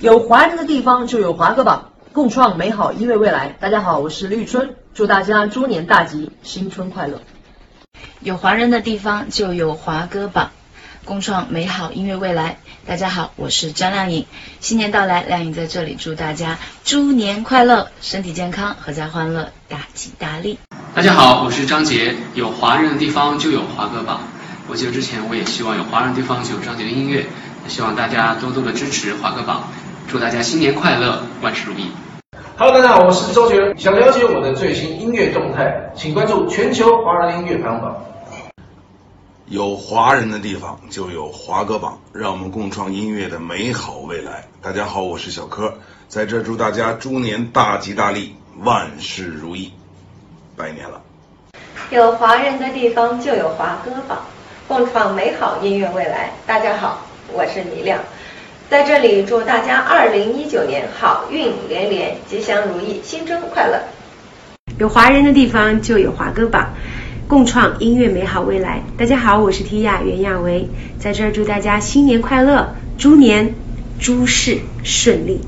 有华人的地方就有华歌榜，共创美好音乐未来。大家好，我是绿春，祝大家猪年大吉，新春快乐。有华人的地方就有华歌榜，共创美好音乐未来。大家好，我是张靓颖，新年到来，靓颖在这里祝大家猪年快乐，身体健康，阖家欢乐，大吉大利。大家好，我是张杰，有华人的地方就有华歌榜。我记得之前我也希望有华人的地方就有张杰的音乐，希望大家多多的支持华歌榜，祝大家新年快乐，万事如意。Hello，大家好，我是周杰伦。想了解我的最新音乐动态，请关注全球华人音乐排行榜。有华人的地方就有华歌榜，让我们共创音乐的美好未来。大家好，我是小柯，在这祝大家猪年大吉大利，万事如意，拜年了。有华人的地方就有华歌榜，共创美好音乐未来。大家好，我是倪亮，在这里祝大家二零一九年好运连连，吉祥如意，新春快乐。有华人的地方就有华歌榜，共创音乐美好未来。大家好，我是缇亚袁娅维，在这儿祝大家新年快乐，猪年诸事顺利。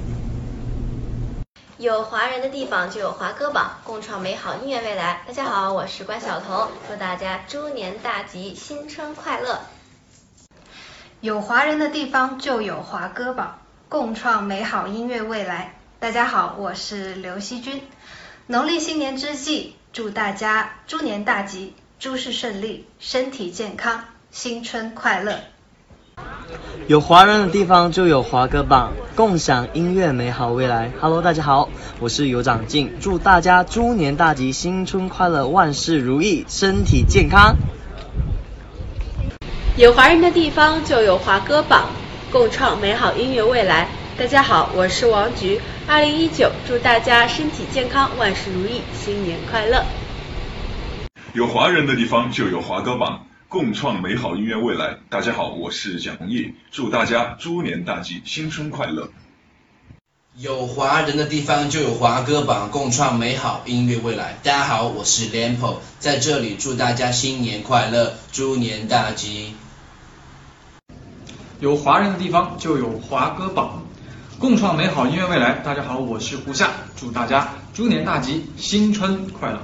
有华人的地方就有华歌榜，共创美好音乐未来。大家好，我是关晓彤，祝大家猪年大吉，新春快乐。有华人的地方就有华歌榜，共创美好音乐未来。大家好，我是刘惜君。农历新年之际，祝大家猪年大吉，诸事顺利，身体健康，新春快乐。有华人的地方就有华歌榜，共享音乐美好未来。Hello，大家好，我是尤长靖，祝大家猪年大吉，新春快乐，万事如意，身体健康。有华人的地方就有华歌榜，共创美好音乐未来。大家好，我是王菊，二零一九，祝大家身体健康，万事如意，新年快乐。有华人的地方就有华歌榜。共创美好音乐未来。大家好，我是蒋红叶，祝大家猪年大吉，新春快乐。有华人的地方就有华歌榜，共创美好音乐未来。大家好，我是 Lampo，在这里祝大家新年快乐，猪年大吉。有华人的地方就有华歌榜，共创美好音乐未来。大家好，我是胡夏，祝大家猪年大吉，新春快乐。